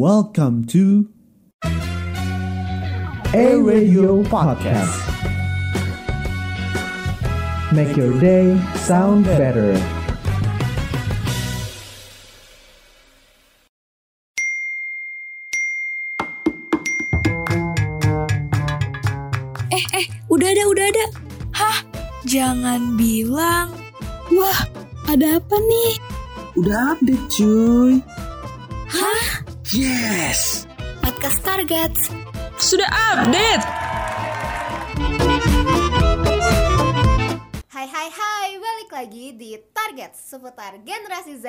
Welcome to A Radio Podcast. Make your day sound better. Eh, eh, udah ada, udah ada. Hah? Jangan bilang. Wah, ada apa nih? Udah update cuy. Yes. Podcast Target. Sudah update. Hai hai hai, balik lagi di Target seputar generasi Z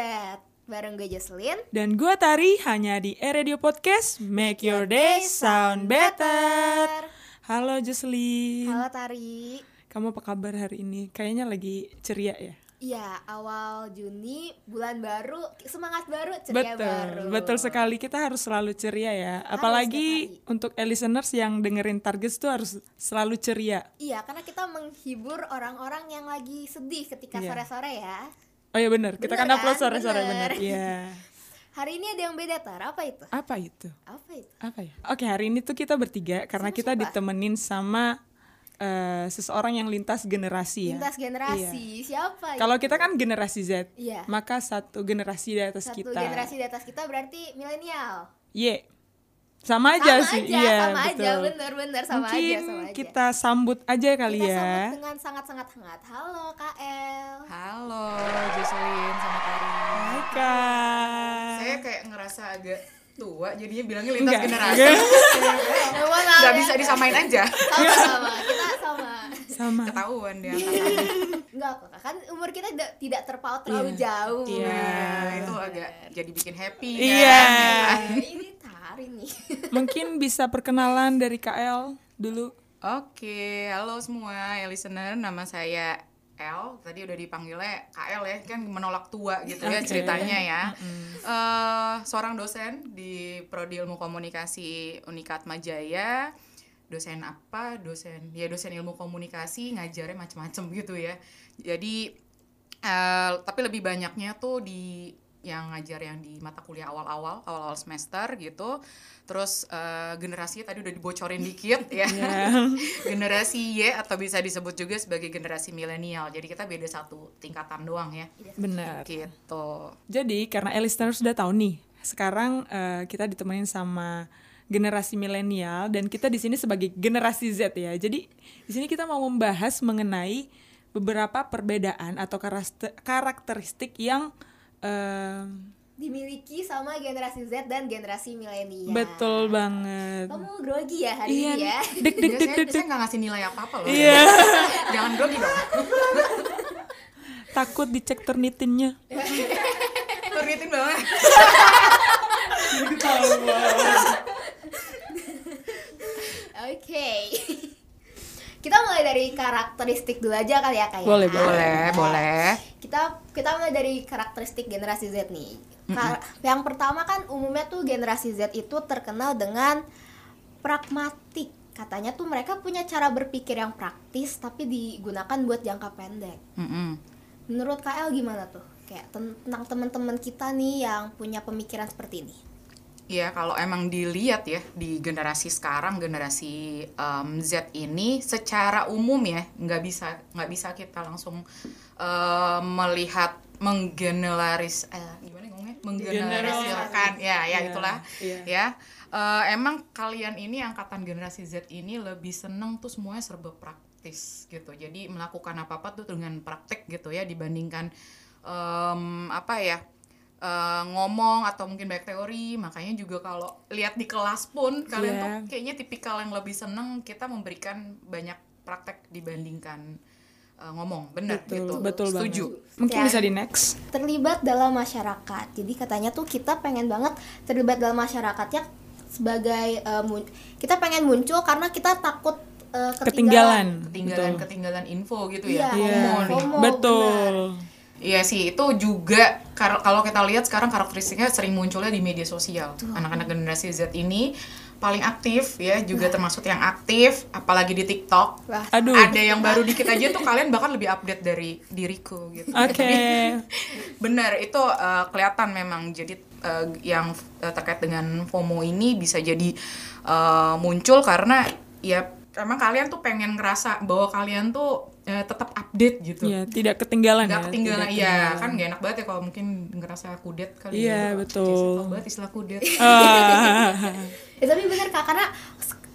Bareng gue Jocelyn Dan gua Tari hanya di E-Radio Podcast Make Your Day Sound Better. Halo Jocelyn. Halo Tari Kamu apa kabar hari ini? Kayaknya lagi ceria ya? Ya, awal Juni, bulan baru, semangat baru, ceria betul, baru betul sekali. Kita harus selalu ceria ya. Apalagi setiap untuk listeners yang dengerin Targets tuh harus selalu ceria. Iya, karena kita menghibur orang-orang yang lagi sedih ketika Iya. sore-sore ya Oh ya benar, kita kan upload kan? sore-sore benar. Iya. Hari ini ada yang beda, Tar, apa itu? Apa itu? Apa itu? Apa ya? Oke, hari ini tuh kita bertiga karena Sama kita siapa? ditemenin sama eh, seseorang yang lintas generasi ya. Lintas generasi, siapa Kalau itu? kita kan generasi Z, Iya. maka satu generasi di atas Satu kita. generasi di atas kita berarti milenial Y. Sama aja Sama sih, aja, iya sama aja, betul. bener-bener sama Mungkin aja, sama aja kita sambut aja kali Kita ya. sambut dengan sangat-sangat hangat. Halo KL. Halo Jocelyn sama Tari Hai Kak. Saya kayak ngerasa agak tua jadinya bilangnya lintas Enggak. generasi Ya, mohon maaf Gak ya. bisa disamain aja Sama-sama, kita sama. Sama. Ketahuan angkatan Enggak kok, kan umur kita tidak, terpaut terlalu jauh. Iya. Nah, itu agak jadi bikin happy kan Iya. Eh, ini tari nih. Mungkin bisa perkenalan dari KL dulu. Oke, halo semua ya listener, nama saya L, tadi udah dipanggilnya KL ya, kan menolak tua gitu ya Oke. ceritanya ya. Eh, seorang dosen di Prodi Ilmu Komunikasi Unikat Majaya, dosen apa? Dosen, ya dosen ilmu komunikasi, ngajarnya macem-macem gitu ya. Jadi, eh, tapi lebih banyaknya tuh di yang ngajar yang di mata kuliah awal-awal, awal-awal semester gitu. Terus eh, generasinya tadi udah dibocorin dikit ya. generasi Y atau bisa disebut juga sebagai generasi milenial. Jadi kita beda satu tingkatan doang ya. Benar. Gitu. Jadi karena listeners sudah tahu nih, sekarang eh, kita ditemenin sama generasi milenial dan kita di sini sebagai generasi Z ya. Jadi di sini kita mau membahas mengenai beberapa perbedaan atau karakter- karakteristik yang eh, Dimiliki sama generasi Z dan generasi milenial. betul banget. Kamu grogi ya hari Iya, ini ya? dek dek dek dek biasanya nggak ngasih nilai apa-apa loh. Iya. Jangan grogi dong. Takut dicek ternitinnya. Ternitin banget. Oke. Kita mulai dari karakteristik dulu aja kali ya kayak. Boleh, Boleh, boleh. Kita kita mulai dari karakteristik generasi Z nih. Ka- Yang pertama kan umumnya tuh generasi Z itu terkenal dengan pragmatik. Katanya tuh mereka punya cara berpikir yang praktis tapi digunakan buat jangka pendek. Mm-mm. Menurut KL gimana tuh? Kayak ten- tentang teman-teman kita nih yang punya pemikiran seperti ini. Iya, kalau emang dilihat ya di generasi sekarang, generasi em, Z ini secara umum ya nggak bisa nggak bisa kita langsung em, melihat menggeneralis eh, gimana ngomongnya? Menggeneralisirkan. Ya ya Iya, itulah. iya. ya Eh, emang kalian ini angkatan generasi Z ini lebih seneng tuh semuanya serba praktis gitu. Jadi melakukan apa apa tuh dengan praktek gitu ya dibandingkan em, apa ya eh, ngomong atau mungkin banyak teori makanya juga kalau lihat di kelas pun kalian Iya. tuh kayaknya tipikal yang lebih seneng kita memberikan banyak praktek dibandingkan eh, ngomong benar Betul, gitu betul setuju banget. Mungkin Ya. bisa di next. terlibat dalam masyarakat. Jadi katanya tuh kita pengen banget terlibat dalam masyarakatnya sebagai eh, mun- kita pengen muncul karena kita takut eh, Ketinggalan. ketinggalan Betul. ketinggalan info gitu ya Iya, FOMO nih. betul. Iya sih, itu juga kalau kita lihat sekarang karakteristiknya sering munculnya di media sosial. Anak-anak generasi Z ini paling aktif ya, juga termasuk yang aktif, apalagi di TikTok. Wah. Aduh. Ada yang baru dikit aja tuh kalian bahkan lebih update dari diriku gitu. Oke. Benar, itu uh, kelihatan memang. Jadi uh, yang uh, terkait dengan FOMO ini bisa jadi uh, muncul karena ya emang kalian tuh pengen ngerasa bahwa kalian tuh uh, tetap update gitu. Iya, tidak ketinggalan Nggak ya. ketinggalan, tidak iya ketinggalan. kan gak enak banget ya kalau mungkin ngerasa kudet kali Iya, ya. betul. Tahu banget istilah kudet. Ya, tapi bener kak karena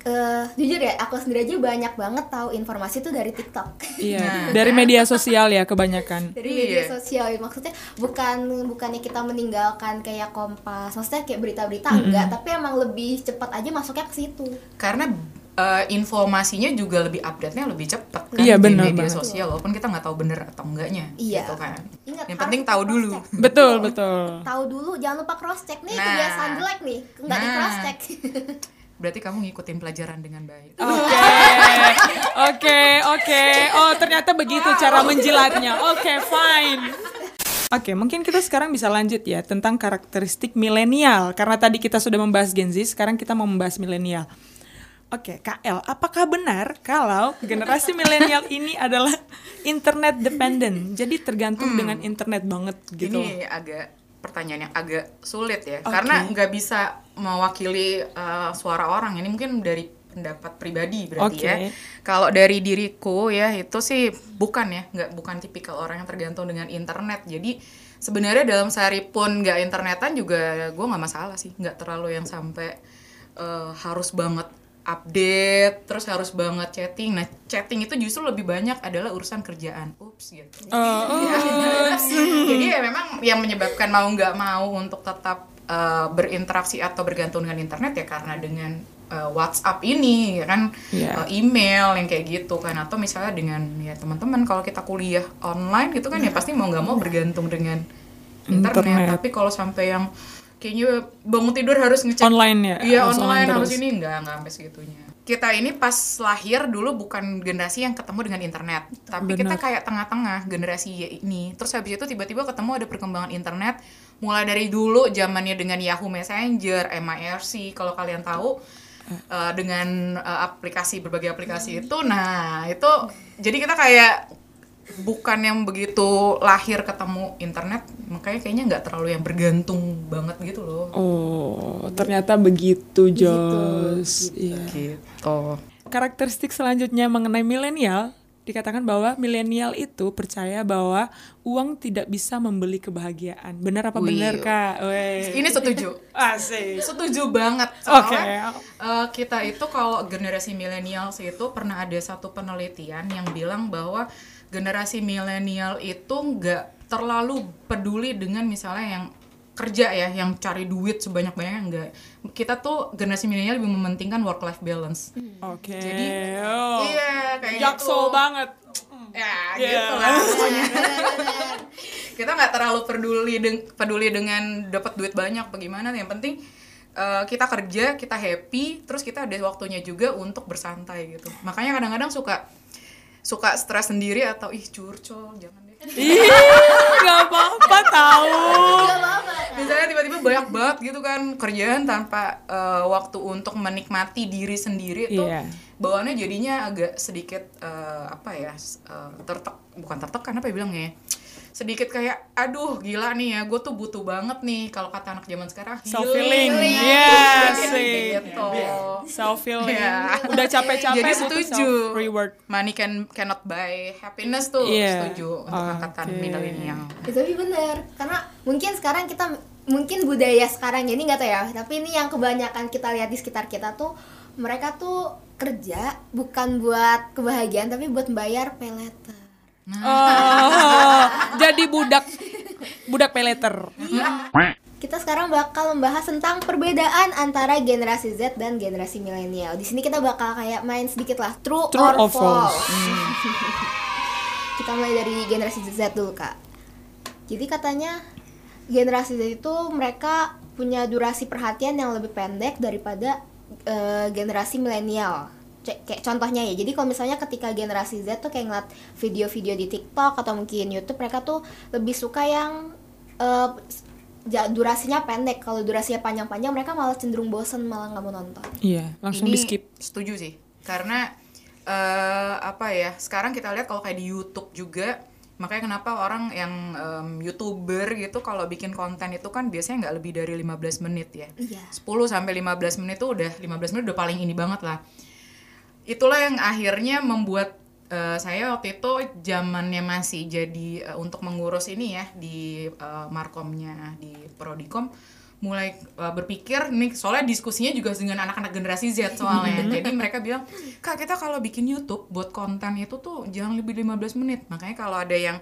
eh, jujur ya aku sendiri aja banyak banget tahu informasi itu dari TikTok. Iya, dari media sosial ya kebanyakan. dari media Iya. sosial maksudnya bukan bukannya kita meninggalkan kayak kompas maksudnya kayak berita-berita enggak tapi emang lebih cepat aja masuknya ke situ Karena uh, informasinya juga lebih update-nya lebih cepat kan Iya, di benar media banget. sosial walaupun kita nggak tahu bener atau enggaknya Iya. gitu kan. Ingat, Yang penting tahu dulu. Betul, betul. tahu dulu jangan lupa cross check nih Nah. kebiasaan jelek nih nggak di Nah. cross check Berarti kamu ngikutin pelajaran dengan baik. Oke, oke, oke. Oh, ternyata begitu cara menjilatnya. Oke, fine. Oke, mungkin kita sekarang bisa lanjut ya tentang karakteristik milenial. Karena tadi kita sudah membahas Gen Z, sekarang kita mau membahas milenial. Oke, KL, apakah benar kalau generasi milenial ini adalah internet dependent? Jadi tergantung dengan internet banget gitu. Ini agak pertanyaan yang agak sulit ya, Oke. karena nggak bisa mewakili uh, suara orang. Ini mungkin dari pendapat pribadi berarti Oke. ya. Kalau dari diriku ya itu sih bukan ya, nggak bukan tipikal orang yang tergantung dengan internet. Jadi sebenarnya dalam sehari pun nggak internetan juga gue nggak masalah sih, nggak terlalu yang sampai uh, harus banget update, terus harus banget chatting. Nah, chatting itu justru lebih banyak adalah urusan kerjaan. Ups gitu. Oh, oh, Jadi ya memang yang menyebabkan mau nggak mau untuk tetap uh, berinteraksi atau bergantung dengan internet ya karena dengan uh, WhatsApp ini ya kan Iya. uh, email yang kayak gitu kan atau misalnya dengan ya teman-teman kalau kita kuliah online gitu kan ya pasti mau nggak mau bergantung dengan internet. Internet. Tapi kalau sampai yang kayaknya bangun tidur harus ngecek Online ya? Iya Harus online online harus ini enggak enggak sampai segitunya. Kita ini pas lahir dulu bukan generasi yang ketemu dengan internet, tapi kita Benar. kayak tengah-tengah generasi Y ini. Terus habis itu tiba-tiba ketemu ada perkembangan internet, mulai dari dulu zamannya dengan Yahoo Messenger, MIRC, kalau kalian tahu eh, dengan eh, aplikasi berbagai aplikasi itu, nah itu jadi kita kayak bukan yang begitu lahir ketemu internet, makanya kayaknya nggak terlalu yang bergantung banget gitu loh. Oh, ternyata begitu, Jos. Iya. Gitu. Karakteristik selanjutnya mengenai milenial dikatakan bahwa milenial itu percaya bahwa uang tidak bisa membeli kebahagiaan. Benar apa benar, Kak? Weh. Ini setuju. Asik. Setuju banget. Oke. Soalnya eh, kita itu kalau generasi milenial itu pernah ada satu penelitian yang bilang bahwa generasi milenial itu nggak terlalu peduli dengan misalnya yang kerja ya, yang cari duit sebanyak-banyaknya enggak. Kita tuh generasi milenial lebih mementingkan work life balance. Oke. Jadi, oh. Iya, kayak Jaksel gitu. banget. Ya, Iya. gitu lah pokoknya. kita nggak terlalu peduli deng- peduli dengan dapat duit banyak bagaimana yang penting eh, kita kerja kita happy terus kita ada waktunya juga untuk bersantai gitu makanya kadang-kadang suka suka stres sendiri atau ih curcol jangan deh Ih, nggak apa-apa tahu. misalnya tiba-tiba banyak banget gitu kan kerjaan tanpa eh, waktu untuk menikmati diri sendiri tuh Iya. bawaannya jadinya agak sedikit eh, apa ya eh, tertek bukan tertekan apa ya bilangnya ya? Sedikit kayak aduh gila nih ya gue tuh butuh banget nih kalau kata anak zaman sekarang Self feeling. healing. Iya, Gitu. sih. Self feeling. Iya. Udah capek-capek Jadi setuju. reward. money can cannot buy happiness tuh Iya. setuju untuk angkatan Oke. milenial Ya, tapi bener karena mungkin sekarang kita mungkin budaya sekarang ini nggak tahu ya tapi ini yang kebanyakan kita lihat di sekitar kita tuh mereka tuh kerja bukan buat kebahagiaan tapi buat bayar pay letter Oh, jadi budak budak peleter. kita sekarang bakal membahas tentang perbedaan antara generasi Z dan generasi milenial. Di sini kita bakal kayak main sedikit lah true, True or or false, false. kita mulai dari generasi Z dulu kak. Jadi katanya generasi Z itu mereka punya durasi perhatian yang lebih pendek daripada eh, generasi milenial kayak contohnya ya jadi kalau misalnya ketika generasi Z tuh kayak ngeliat video-video di TikTok atau mungkin YouTube mereka tuh lebih suka yang ja- durasinya pendek kalau durasinya panjang-panjang mereka malah cenderung bosen malah nggak mau nonton Iya, langsung Ini di skip. Setuju sih. Karena eh apa ya? Sekarang kita lihat kalau kayak di YouTube juga makanya kenapa orang yang em, youtuber gitu kalau bikin konten itu kan biasanya nggak lebih dari 15 menit ya Iya. 10 sampai 15 menit tuh udah 15 menit udah paling ini banget lah itulah yang akhirnya membuat eh, saya waktu itu zamannya masih jadi eh, untuk mengurus ini ya di eh, markomnya di prodikom mulai eh, berpikir nih soalnya diskusinya juga dengan anak-anak generasi Z soalnya. Jadi mereka bilang kak kita kalau bikin YouTube buat konten itu tuh jangan lebih 15 menit. Makanya kalau ada yang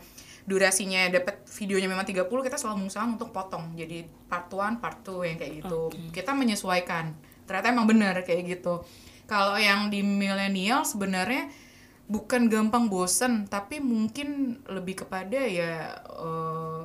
durasinya dapat videonya memang 30 kita selalu mengusahakan untuk potong. Jadi part 1 part 2 yang kayak gitu. Kita menyesuaikan. Ternyata emang benar kayak gitu kalau yang di milenial sebenarnya bukan gampang bosen tapi mungkin lebih kepada ya eh,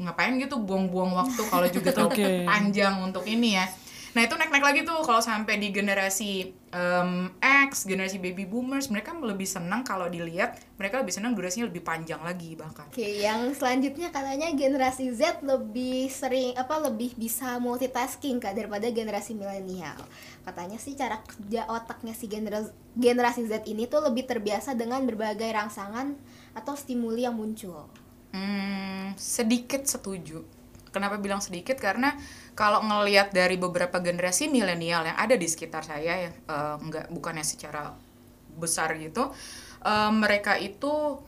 ngapain gitu buang-buang waktu kalau juga terlalu Oke. panjang untuk ini ya nah itu naik-naik lagi tuh kalau sampai di generasi em, X generasi baby boomers mereka lebih senang kalau dilihat mereka lebih senang durasinya lebih panjang lagi bahkan Oke, yang selanjutnya katanya generasi Z lebih sering apa lebih bisa multitasking kak daripada generasi milenial. Katanya sih cara kerja otaknya si generasi generasi Z ini tuh lebih terbiasa dengan berbagai rangsangan atau stimuli yang muncul. Hmm, sedikit setuju. Kenapa bilang sedikit? Karena kalau ngelihat dari beberapa generasi milenial yang ada di sekitar saya ya, eh, nggak bukannya secara besar gitu, eh, mereka itu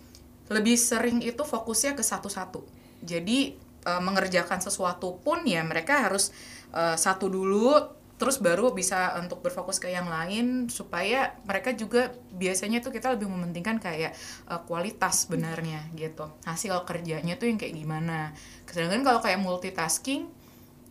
lebih sering itu fokusnya ke satu-satu. Jadi eh, mengerjakan sesuatu pun ya mereka harus eh, satu dulu, terus baru bisa untuk berfokus ke yang lain supaya mereka juga biasanya tuh kita lebih mementingkan kayak eh, kualitas sebenarnya gitu. Hasil kerjanya tuh yang kayak gimana. Sedangkan kalau kayak multitasking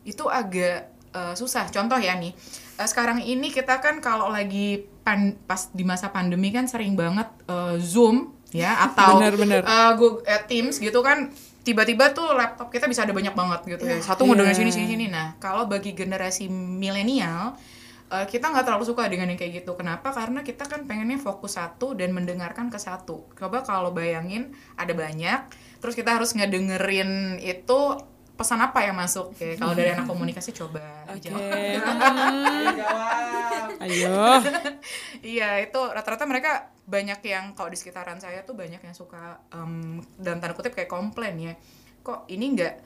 itu agak eh, susah. Contoh ya nih eh, sekarang ini kita kan kalau lagi pan- pas di masa pandemi kan sering banget eh, zoom ya atau Benar-benar. eh, Google eh, Teams gitu kan tiba-tiba tuh laptop kita bisa ada banyak banget gitu ya. Satu mau Iya. dengan sini sini sini. Nah kalau bagi generasi milenial eh, kita nggak terlalu suka dengan yang kayak gitu. Kenapa? Karena kita kan pengennya fokus satu dan mendengarkan ke satu. Coba kalau bayangin ada banyak terus kita harus ngedengerin itu pesan apa yang masuk Oke, kalau dari anak komunikasi coba Oke. dijawab. Ayo. Iya itu rata-rata mereka banyak yang kalau di sekitaran saya tuh banyak yang suka em, dalam tanda kutip kayak komplain ya kok ini enggak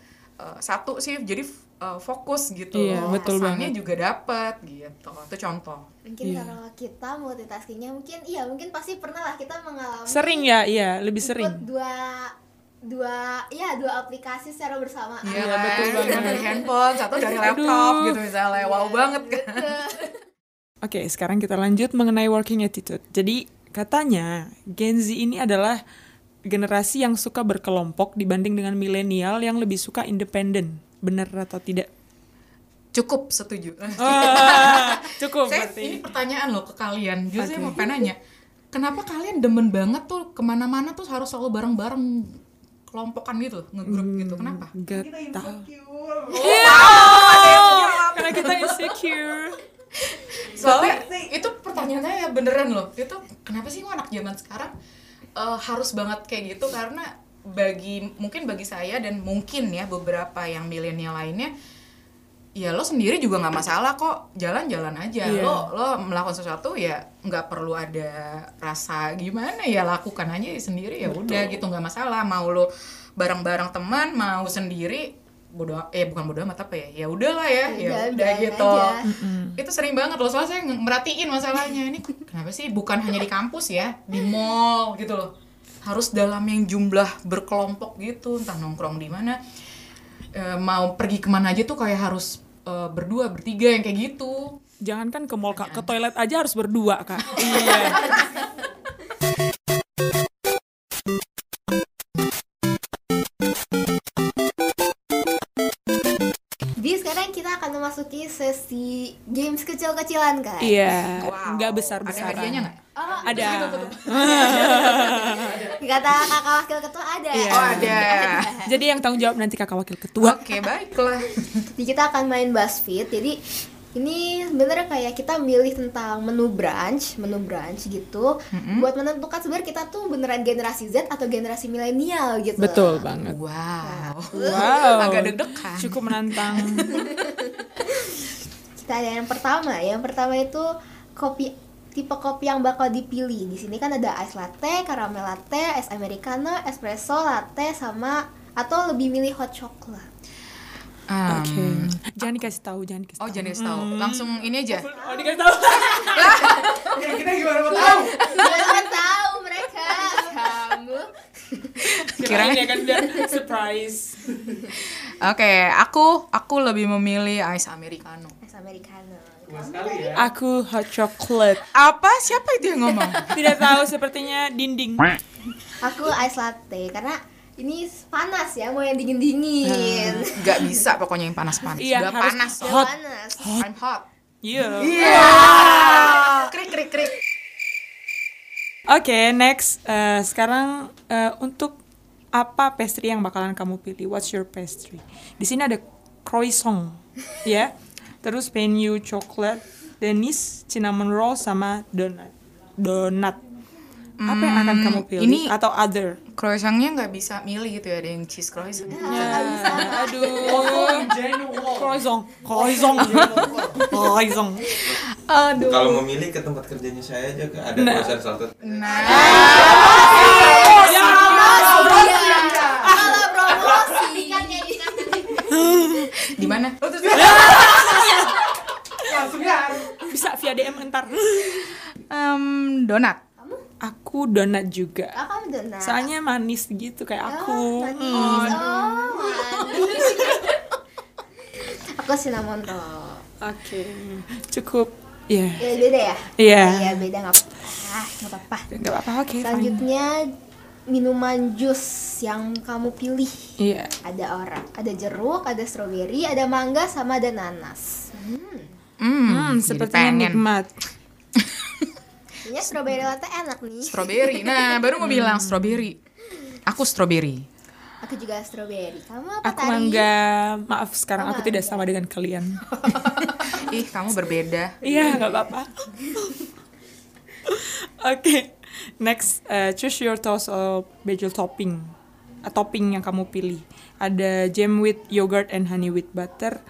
satu sih jadi eh, fokus gitu Iya, loh. betul Pesannya banget. juga dapet gitu itu contoh Mungkin Iya. kalau kita multitaskingnya mungkin iya mungkin pasti pernah lah kita mengalami Sering ya, iya, lebih ikut sering. dua dua ya dua aplikasi secara bersamaan. Iya kan? betul Satu banget. dari handphone satu dari laptop gitu misalnya wow banget kan Oke, sekarang kita lanjut mengenai working attitude. Jadi, katanya Gen Z ini adalah generasi yang suka berkelompok dibanding dengan milenial yang lebih suka independen. Benar atau tidak? cukup setuju Ah, cukup saya berarti. ini pertanyaan loh ke kalian justru saya Oke. mau pengen nanya kenapa kalian demen banget tuh ke mana-mana tuh harus selalu bareng-bareng kelompokan gitu ngegrup gitu kenapa? Gak tahu. Oh, Karena kita insecure. soalnya itu pertanyaan saya beneran loh. Itu kenapa sih kok anak zaman sekarang eh, harus banget kayak gitu? Karena bagi mungkin bagi saya dan mungkin ya beberapa yang milenial lainnya ya lo sendiri juga nggak masalah kok. Jalan-jalan aja. Iya. lo lo melakukan sesuatu ya nggak perlu ada rasa gimana ya lakukan aja sendiri ya udah gitu nggak masalah. Mau lo bareng-bareng teman mau sendiri bodo eh bukan bodo amat apa ya? Ya udahlah ya ya Udah, udah gitu. aja. itu sering banget loh soalnya saya merhatiin masalahnya. Ini kenapa sih? Bukan hanya di kampus ya di mall gitu loh. Harus dalam yang jumlah berkelompok gitu entah nongkrong di mana Eh, mau pergi ke mana aja tuh kayak harus eh, berdua bertiga yang kayak gitu Jangankan ke mall, Kak. Ke toilet aja harus berdua, Kak. iya. Jadi sekarang kita akan memasuki sesi games kecil-kecilan kan. Iya. Wow. Nggak besar-besaran. ada hadiahnya nggak Oh, Ada. kata kakak wakil ketua ada. Iya. oh ada Jadi yang tanggung jawab nanti kakak wakil ketua. oke baiklah Jadi kita akan main BuzzFeed. Jadi Ini sebenarnya kayak kita milih tentang menu brunch, menu brunch gitu, buat menentukan sebenarnya kita tuh beneran generasi Z atau generasi milenial gitu. Betul banget. Wow. Wow. Agak deg-degan. Cukup menantang. Kita ada yang pertama, yang pertama itu kopi tipe kopi yang bakal dipilih. Di sini kan ada ice latte, caramel latte, es americano, espresso latte sama atau lebih milih hot chocolate. Um, Oke. Jangan dikasih tahu, jangan dikasih Oh tahu. jangan dikasih tahu. Langsung ini aja. Oh, dikasih tahu. kita gimana mau tahu? Jangan tahu mereka. Kamu. Kirain ya kan biar surprise. Oke, aku aku lebih memilih ice americano. Es americano. Sekali ya. Aku hot chocolate. Apa? Siapa itu yang ngomong? Tidak tahu sepertinya dinding. Aku ice latte karena ini panas ya, mau yang dingin-dingin. Gak bisa pokoknya yang panas-panas. Iya, Udah harus panas. Hot. panas. I'm hot. Iya. Krik krik krik. Oke, next. Eh, sekarang eh, untuk apa pastry yang bakalan kamu pilih? What's your pastry? Di sini ada croissant, ya. Terus penyu coklat, denis, cinnamon roll sama donut. Donut. Apa yang akan kamu pilih? ini- Atau other? Croissantnya nggak bisa milih gitu ya, ada yang cheese croissant. Ya, aduh. Croissant, croissant, croissant. Aduh. Kalau memilih ke tempat kerjanya saya aja ke ada Nah. croissant salted. Nah, Iya. Malah promosi. di mana? Langsung ya. Via DM entar. Em, donat. Aku donat juga. Oh, kamu donat. Soalnya manis gitu kayak Oh, aku. manis. Hmm. Oh, manis. Aku cinnamon roll. Oke, cukup. Ya, Ya beda ya? Iya. Iya beda nggak apa-apa. Nggak apa-apa. nggak apa-apa. Oke, fine. Selanjutnya minuman jus yang kamu pilih. Iya. Ada orang, ada jeruk, ada stroberi, ada mangga, sama ada nanas. Hmm. Hmm, Hmm, sepertinya pengen. nikmat. Kayaknya stroberi latte enak nih. Strawberry. Nah, baru mau bilang strawberry. Aku strawberry. Aku juga stroberi. Kamu apa Aku tadi? mangga. Maaf, sekarang Oh, aku tidak sama dengan kalian. Ih, kamu berbeda. Iya, nggak apa-apa. Oke, next, uh, choose your toast or basil topping. A topping yang kamu pilih. Ada jam with yogurt and honey with butter.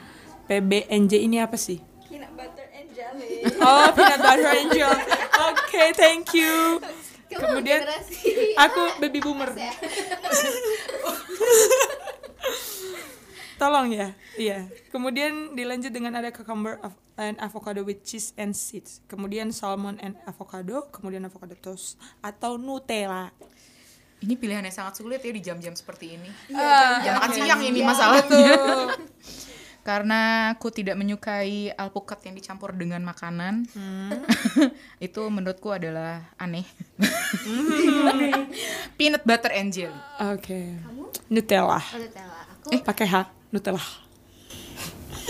PBNJ ini apa sih? Peanut butter and jelly. Oh, peanut butter and jelly. Oke, thank you. Kamu Kemudian generasi- aku baby boomer. ya? Tolong ya, iya. Kemudian dilanjut dengan ada cucumber and avocado with cheese and seeds. Kemudian salmon and avocado, kemudian avocado toast atau Nutella. Ini pilihan yang sangat sulit ya di jam-jam seperti ini. Jam makan oke. siang ini Iya, masalahnya. Karena aku tidak menyukai alpukat yang dicampur dengan makanan. itu menurutku adalah aneh. Peanut butter and jelly. Oke. Nutella. Oh, Nutella. Aku Eh, pakai H. Nutella.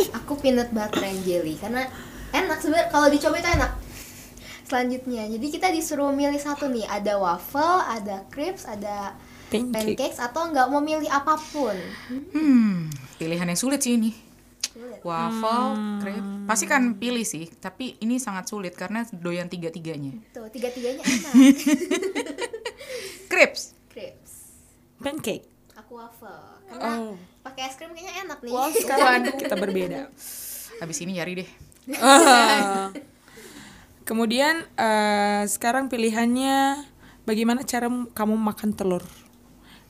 aku peanut butter and jelly karena enak sebenarnya kalau dicoba itu enak. Selanjutnya, jadi kita disuruh milih satu nih, ada waffle, ada crepes, ada Pancake. pancakes atau nggak mau milih apa pun. Hmm, pilihan yang sulit sih ini. Sulit. Waffle, crepe. Pasti kan pilih sih, tapi ini sangat sulit karena doyan tiga-tiganya. Tuh, tiga-tiganya enak. Crepes. crepes. Pancake. Aku waffle. Karena Oh. pakai es krim kayaknya enak nih. Wow, sekarang kita berbeda. Habis ini nyari deh. Ah. Kemudian eh, sekarang pilihannya bagaimana cara kamu makan telur.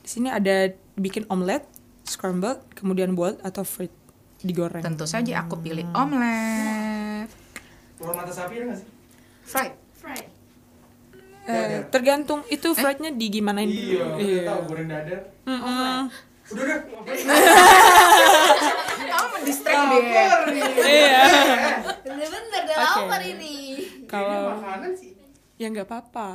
Di sini ada bikin omelet, scrambled, kemudian boiled atau fried digoreng. Tentu saja aku pilih omelet. Telur mata sapi ada nggak sih? Fried. Fried. Eh, tergantung itu friednya di gimanain Iya, dulu. kita tahu goreng dadar. Mm-mm. Udah udah. ngapain? Kamu mendistract deh. Iya. Bener-bener udah lapar ini. Kalau makanan sih. ya nggak apa-apa.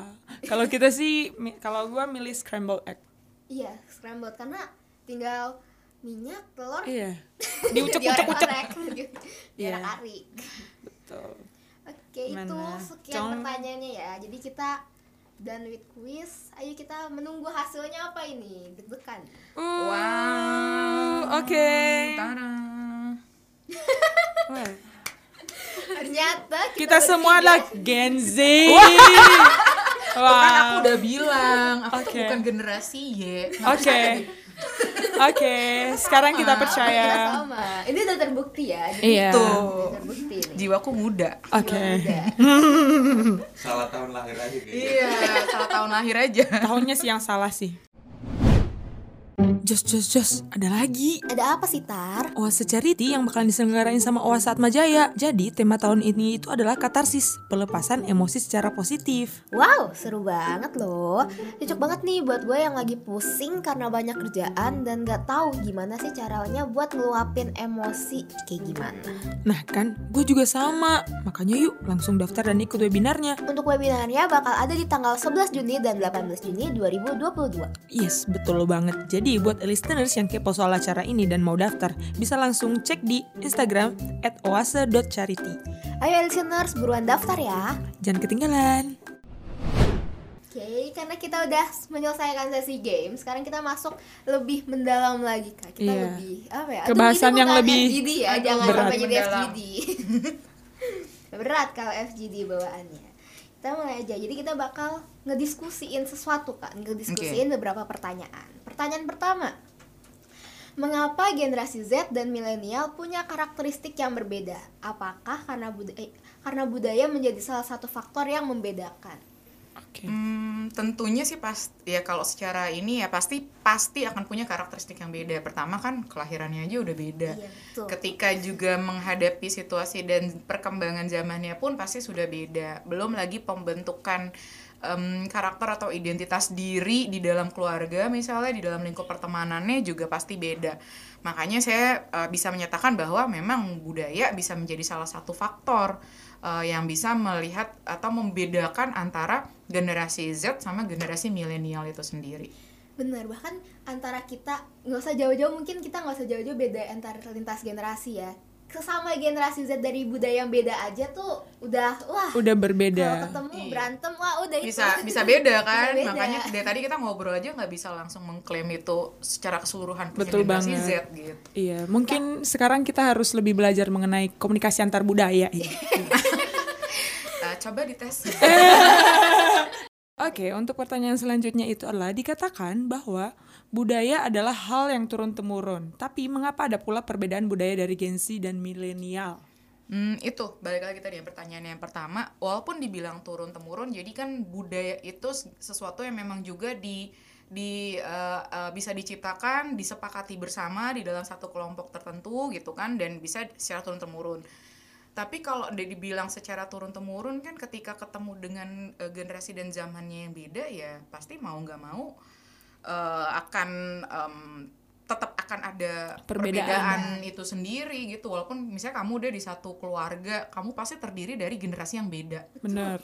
Kalau kita sih, kalau gua milih scrambled egg. Iya, scrambled karena tinggal minyak, telur, Iya. Diucek-ucek-ucek. Iya. Diorek-arik. Betul. Oke, itu Gimana? sekian Cong. pertanyaannya ya. Jadi kita done with quiz. Ayo kita menunggu hasilnya apa ini? Deg-degan. Uh, Wow. Oke. Tada. Wah. Ternyata Kita semua bertiga. adalah Gen Z. Kan Wow. aku udah bilang, aku tuh Oke. bukan generasi Y. Oke. Oke, sekarang kita Kita percaya. sama. Ini udah terbukti ya. Jadi Iya. Tuh, udah terbukti nih. jiwaku muda. Oke. Udah. Salah tahun lahir aja kayaknya. Iya, salah tahun lahir aja. Tahunnya sih yang salah sih. Jos, jos, jos, ada lagi. Ada apa sih Tar? Oase Charity yang bakalan diselenggarain sama Oase Atmajaya. Jadi tema tahun ini itu adalah katarsis, pelepasan emosi secara positif. Wow, seru banget loh. Cocok banget nih buat gue yang lagi pusing karena banyak kerjaan dan gak tahu gimana sih caranya buat ngeluapin emosi kayak gimana. Nah kan, gue juga sama. Makanya yuk langsung daftar dan ikut webinarnya. Untuk webinarnya bakal ada di tanggal 11 Juni dan 18 Juni 2022. Yes, betul banget. Jadi buat listeners yang kepo soal acara ini dan mau daftar, bisa langsung cek di Instagram at oase.charity. Ayo listeners, buruan daftar ya. Jangan ketinggalan. Oke, karena kita udah menyelesaikan sesi game, sekarang kita masuk lebih mendalam lagi kak. Kita Iya. lebih apa ya? Kebahasan yang lebih FGD ya, Aduh, jangan berat. sampai jadi Mendalam. FGD. berat kalau FGD bawaannya. Kita mulai aja. Jadi kita bakal ngediskusiin sesuatu kak, ngediskusiin beberapa pertanyaan. Pertanyaan pertama, Mengapa generasi Z dan milenial punya karakteristik yang berbeda? Apakah karena budaya, karena budaya menjadi salah satu faktor yang membedakan? Oke. Hmm, tentunya sih pas ya kalau secara ini ya pasti pasti akan punya karakteristik yang beda. Pertama kan kelahirannya aja udah beda. Iya, betul. Ketika juga menghadapi situasi dan perkembangan zamannya pun pasti sudah beda. Belum lagi pembentukan em, karakter atau identitas diri di dalam keluarga misalnya di dalam lingkup pertemanannya juga pasti beda. Makanya saya eh, bisa menyatakan bahwa memang budaya bisa menjadi salah satu faktor eh, yang bisa melihat atau membedakan antara generasi Z sama generasi milenial itu sendiri. Bener, bahkan antara kita nggak usah jauh-jauh mungkin kita nggak usah jauh-jauh beda antar lintas generasi ya. Sesama generasi Z dari budaya yang beda aja tuh udah wah Udah kalau berbeda. ketemu Iya. berantem wah udah itu. bisa bisa beda kan Bisa beda. makanya dari tadi kita ngobrol aja nggak bisa langsung mengklaim itu secara keseluruhan punya Betul generasi banget. Z gitu Iya, mungkin sekarang kita harus lebih belajar mengenai komunikasi antar budaya. ya. Eh, coba dites Oke, untuk pertanyaan selanjutnya itu adalah dikatakan bahwa budaya adalah hal yang turun temurun. Tapi mengapa ada pula perbedaan budaya dari Gen Z dan milenial? Hmm, itu balik lagi tadi yang pertanyaan yang pertama walaupun dibilang turun temurun jadi kan budaya itu sesuatu yang memang juga di di eh, eh, bisa diciptakan disepakati bersama di dalam satu kelompok tertentu gitu kan dan bisa secara turun temurun tapi kalau udah dibilang secara turun temurun kan ketika ketemu dengan eh, generasi dan zamannya yang beda ya pasti mau nggak mau eh, akan em, tetap akan ada Perbedaan. perbedaan. itu sendiri gitu walaupun misalnya kamu udah di satu keluarga kamu pasti terdiri dari generasi yang beda Benar.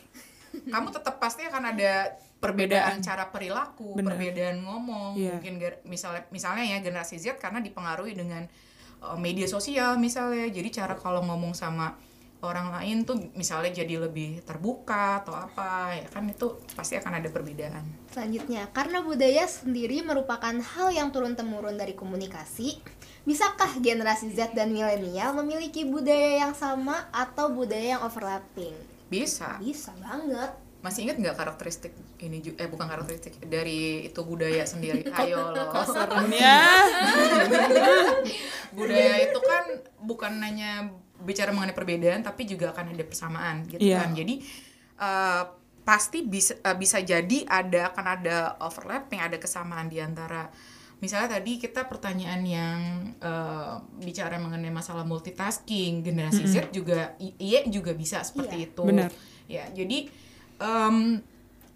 kamu tetap pasti akan ada perbedaan cara perilaku Bener. perbedaan ngomong Iya. mungkin misalnya misalnya ya generasi Z karena dipengaruhi dengan uh, media sosial misalnya jadi cara kalau ngomong sama orang lain tuh misalnya jadi lebih terbuka atau apa ya kan itu pasti akan ada perbedaan Selanjutnya, karena budaya sendiri merupakan hal yang turun-temurun dari komunikasi, bisakah generasi Z dan milenial memiliki budaya yang sama atau budaya yang overlapping? bisa Bisa banget. Masih ingat nggak karakteristik ini eh bukan karakteristik dari itu budaya sendiri ayo lo Seremnya. budaya itu kan bukan hanya bicara mengenai perbedaan tapi juga akan ada persamaan gitu Iya. kan jadi eh, pasti bisa eh, bisa jadi ada akan ada overlapping ada kesamaan di antara misalnya tadi kita pertanyaan yang eh, bicara mengenai masalah multitasking generasi Z juga iya juga bisa seperti Iya. itu Benar. ya jadi em,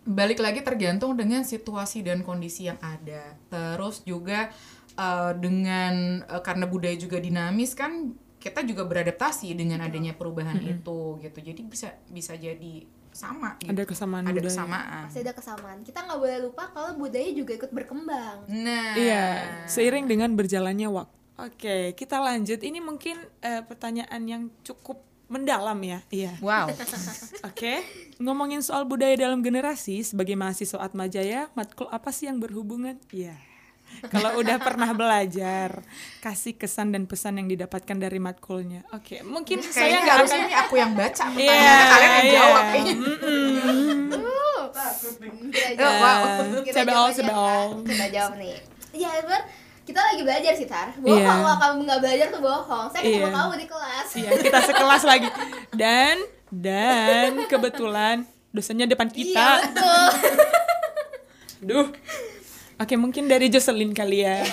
balik lagi tergantung dengan situasi dan kondisi yang ada terus juga eh, dengan eh, karena budaya juga dinamis kan kita juga beradaptasi dengan adanya perubahan itu gitu jadi bisa bisa jadi sama gitu. Ada kesamaan ada budaya. kesamaan Pasti ada kesamaan. Kita nggak boleh lupa kalau budaya juga ikut berkembang. nah Iya, seiring dengan berjalannya waktu. Oke, kita lanjut. Ini mungkin eh, pertanyaan yang cukup mendalam ya. Iya. wow Oke, ngomongin soal budaya dalam generasi sebagai mahasiswa Atmajaya, matkul apa sih yang berhubungan? Iya. Kalau udah pernah belajar, kasih kesan dan pesan yang didapatkan dari matkulnya. Oke, mungkin saya Kayaknya nggak harusnya akan ini aku yang baca Iya, pertanyaannya kalian yang iya. jawab kayaknya. Takut nih. Kita Oh, jawab. wow. Jawab aja, sebel. Kak. Kita jawab nih. Iya, Edward. Kita lagi belajar sih, Tar. Bohong Iya. kalau kamu nggak belajar tuh bohong. Saya ketemu Iya. kamu di kelas. Iya, kita sekelas lagi. Dan dan kebetulan dosennya depan Iya, kita. betul. Duh. Oke, mungkin dari Jocelyn kali ya.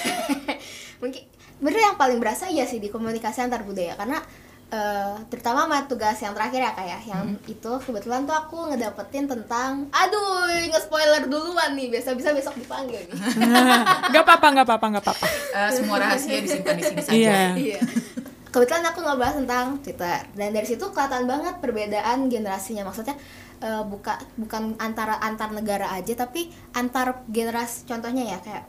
Mungkin bener yang paling berasa iya sih di komunikasi antar budaya karena eh, terutama sama tugas yang terakhir ya kayak yang itu kebetulan tuh aku ngedapetin tentang aduh nge-spoiler duluan nih biasa bisa besok dipanggil nih Gak apa-apa, gak apa-apa, gak apa-apa. Eh, semua rahasia disimpan di sini saja. Iya. Iya. Kebetulan aku ngebahas tentang Twitter dan dari situ kelihatan banget perbedaan generasinya maksudnya eh, buka bukan antara antar negara aja tapi antar generasi contohnya ya kayak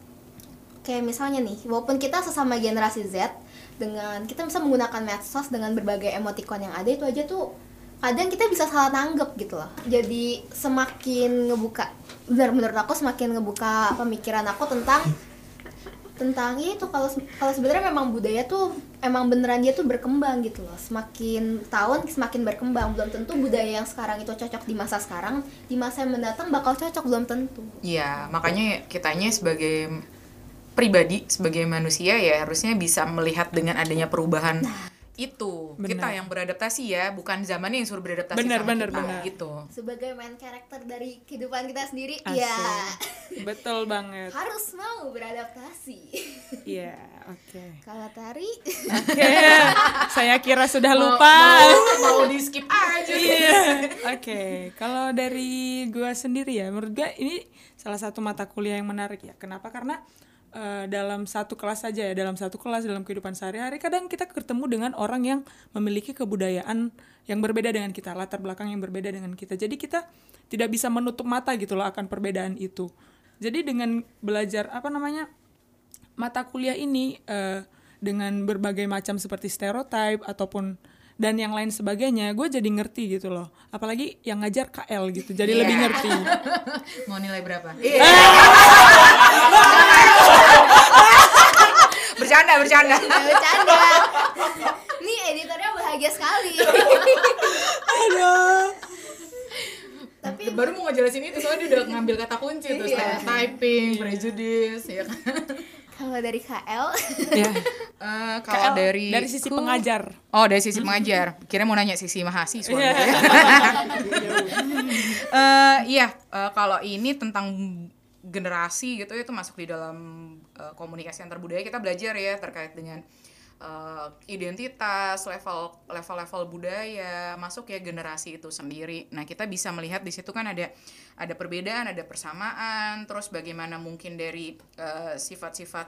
kayak misalnya nih walaupun kita sesama generasi Z dengan kita bisa menggunakan medsos dengan berbagai emoticon yang ada itu aja tuh kadang kita bisa salah nanggep gitu loh. Jadi semakin ngebuka benar menurut aku semakin ngebuka pemikiran aku tentang tentang ya itu kalau kalau sebenarnya memang budaya tuh emang beneran dia tuh berkembang gitu loh. Semakin tahun semakin berkembang. Belum tentu budaya yang sekarang itu cocok di masa sekarang di masa yang mendatang bakal cocok belum tentu. Iya, makanya kitanya sebagai pribadi, sebagai manusia ya harusnya bisa melihat dengan adanya perubahan itu. Benar. Kita yang beradaptasi ya, bukan zamannya yang suruh beradaptasi Benar, sama benar, kita benar. gitu. sebagai main karakter dari kehidupan kita sendiri Asik. ya Betul banget. harus mau beradaptasi Iya, oke. kalau tari Oke, saya kira sudah Mau- lupa. Mau, mau di skip aja. Iya. Oke, kalau dari gua sendiri ya, menurut gua ini salah satu mata kuliah yang menarik ya. Kenapa? Karena eh, dalam satu kelas saja ya, dalam satu kelas dalam kehidupan sehari-hari kadang kita ketemu dengan orang yang memiliki kebudayaan yang berbeda dengan kita, latar belakang yang berbeda dengan kita. Jadi kita tidak bisa menutup mata gitu loh akan perbedaan itu. Jadi dengan belajar apa namanya? mata kuliah ini eh, dengan berbagai macam seperti stereotype ataupun dan yang lain sebagainya, gue jadi ngerti gitu loh. Apalagi yang ngajar KL gitu, jadi lebih Iya. ngerti. Mau nilai berapa? Iya. bercanda, bercanda. Nggak bercanda nih editornya bahagia sekali tapi Baru mau ngejelasin itu soalnya dia udah ngambil kata kunci tuh Iya. stereotyping, prejudice, ya kan. kalau dari KL ya. Eh, kalau KL dari dari sisi ku- pengajar. Oh, dari sisi pengajar. Kira mau nanya sisi mahasiswa. Iya. gitu ya. Eh, iya, eh, kalau ini tentang generasi gitu itu masuk di dalam eh, komunikasi antar budaya kita belajar ya terkait dengan eh, identitas, level level-level budaya, masuk ya generasi itu sendiri. Nah, kita bisa melihat di situ kan ada ada perbedaan, ada persamaan, terus bagaimana mungkin dari eh, sifat-sifat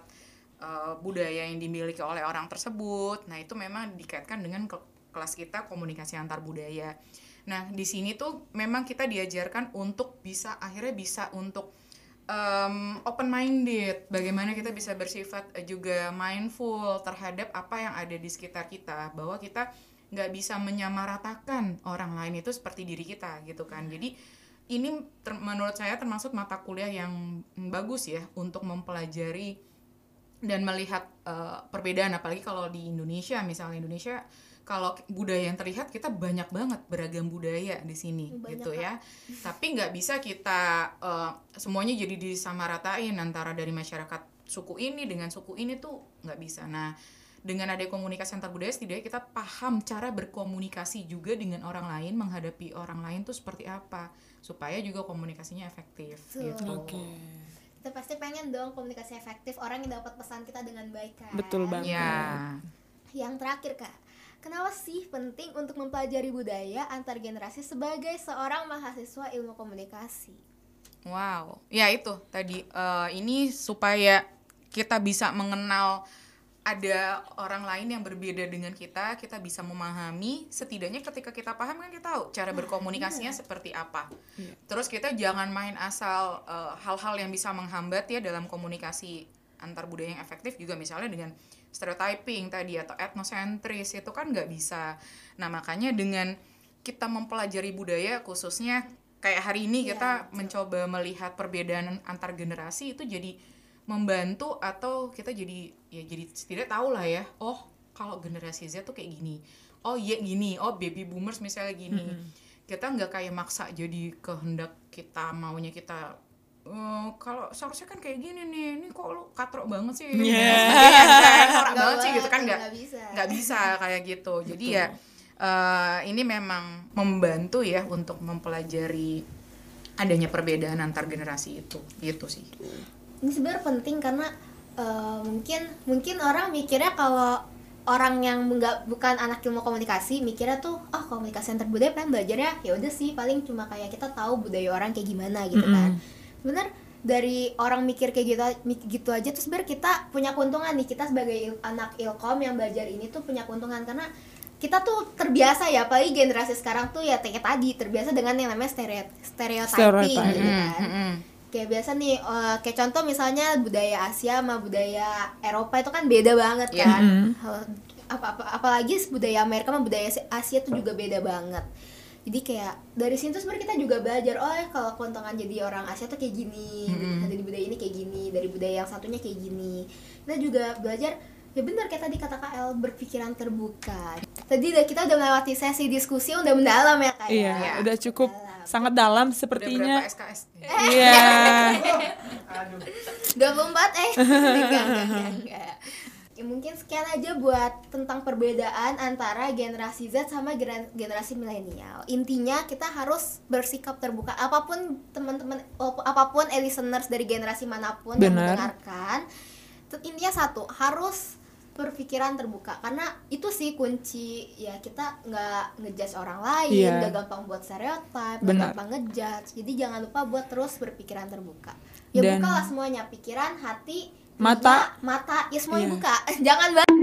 eh, budaya yang dimiliki oleh orang tersebut. Nah, itu memang dikaitkan dengan ke- kelas kita komunikasi antar budaya. Nah, di sini tuh memang kita diajarkan untuk bisa akhirnya bisa untuk um, open minded. Bagaimana kita bisa bersifat eh, juga mindful terhadap apa yang ada di sekitar kita, bahwa kita nggak bisa menyamaratakan orang lain itu seperti diri kita gitu kan. Jadi ini ter- menurut saya termasuk mata kuliah yang bagus ya untuk mempelajari dan melihat eh, perbedaan apalagi kalau di Indonesia misalnya Indonesia kalau budaya yang terlihat kita banyak banget beragam budaya di sini Banyak, gitu ya. Tapi nggak bisa kita eh, semuanya jadi disamaratain antara dari masyarakat suku ini dengan suku ini tuh nggak bisa. Nah dengan ada komunikasi antar budaya setidaknya kita paham cara berkomunikasi juga dengan orang lain menghadapi orang lain tuh seperti apa supaya juga komunikasinya efektif Betul. gitu. Oke. kita pasti pengen dong komunikasi efektif orang yang dapat pesan kita dengan baik kan? Betul banget. ya yang terakhir kak kenapa sih penting untuk mempelajari budaya antar generasi sebagai seorang mahasiswa ilmu komunikasi Wow, ya itu tadi eh, ini supaya kita bisa mengenal ada orang lain yang berbeda dengan kita, kita bisa memahami. Setidaknya ketika kita paham kan kita tahu cara berkomunikasinya seperti apa. Terus kita jangan main asal eh, hal-hal yang bisa menghambat ya dalam komunikasi antar budaya yang efektif juga misalnya dengan stereotyping tadi atau etnosentris itu kan nggak bisa. Nah makanya dengan kita mempelajari budaya khususnya kayak hari ini Iya, kita mencoba melihat perbedaan antar generasi itu jadi membantu atau kita jadi ya jadi setidaknya tahu lah ya oh kalau generasi Z tuh kayak gini oh iya gini oh baby boomers misalnya gini. Kita nggak kayak maksa jadi kehendak kita maunya kita "Eh, kalau seharusnya kan kayak gini nih ini kok lu katrok banget sih? Yeah. Norak Nggak banget sih gitu kan nggak nggak bisa. bisa kayak gitu. Jadi ya eh, ini memang membantu ya untuk mempelajari adanya perbedaan antar generasi itu gitu sih. Ini sebenarnya penting karena eh, mungkin mungkin orang mikirnya kalau orang yang nggak bukan anak ilmu komunikasi mikirnya tuh oh komunikasi antar budaya pengen belajarnya ya udah sih paling cuma kayak kita tahu budaya orang kayak gimana gitu kan bener dari orang mikir kayak gitu gitu aja terus sebenarnya kita punya keuntungan nih kita sebagai il- anak ilkom yang belajar ini tuh punya keuntungan karena kita tuh terbiasa ya apalagi generasi sekarang tuh ya kayak tadi terbiasa dengan yang namanya stereo stereotyping Stereotype. gitu kan Mm-mm. kayak biasa nih eh, kayak contoh misalnya budaya Asia sama budaya Eropa itu kan beda banget Iya. kan Eh, apa, apa apalagi budaya Amerika sama budaya Asi- Asia tuh juga beda banget jadi kayak dari sini tuh sebenarnya kita juga belajar oh ya kalau keuntungan jadi orang Asia tuh kayak gini dari budaya ini kayak gini dari budaya yang satunya kayak gini kita juga belajar ya benar kayak tadi kata KL berpikiran terbuka tadi udah kita udah melewati sesi diskusi yang udah mendalam ya kak Iya, ya? udah cukup sangat dalam udah sepertinya. SKS Iya. Aduh. 24 eh enggak, enggak, enggak, enggak. Ya, mungkin sekian aja buat tentang perbedaan antara generasi Z sama gener- generasi milenial. Intinya kita harus bersikap terbuka apa pun teman-teman apa pun eh, listeners dari generasi mana pun yang Benar. mendengarkan. Intinya satu, harus berpikiran terbuka karena itu sih kunci ya kita nggak ngejudge orang lain, Iya. nggak gampang buat stereotip, nggak gampang ngejudge. Jadi jangan lupa buat terus berpikiran terbuka. Ya Dan- bukalah semuanya, pikiran, hati, Mata. telinga, mata, ya semuanya Iya. buka. Jangan banget.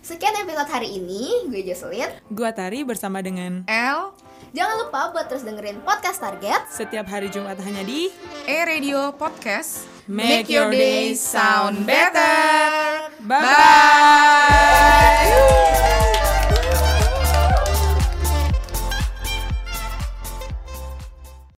Sekian episode hari ini, gue Jocelyn. Gua Tari bersama dengan L Jangan lupa buat terus dengerin podcast Target. setiap hari Jumat hanya di E Radio Podcast Make Your Day Sound better. Bye.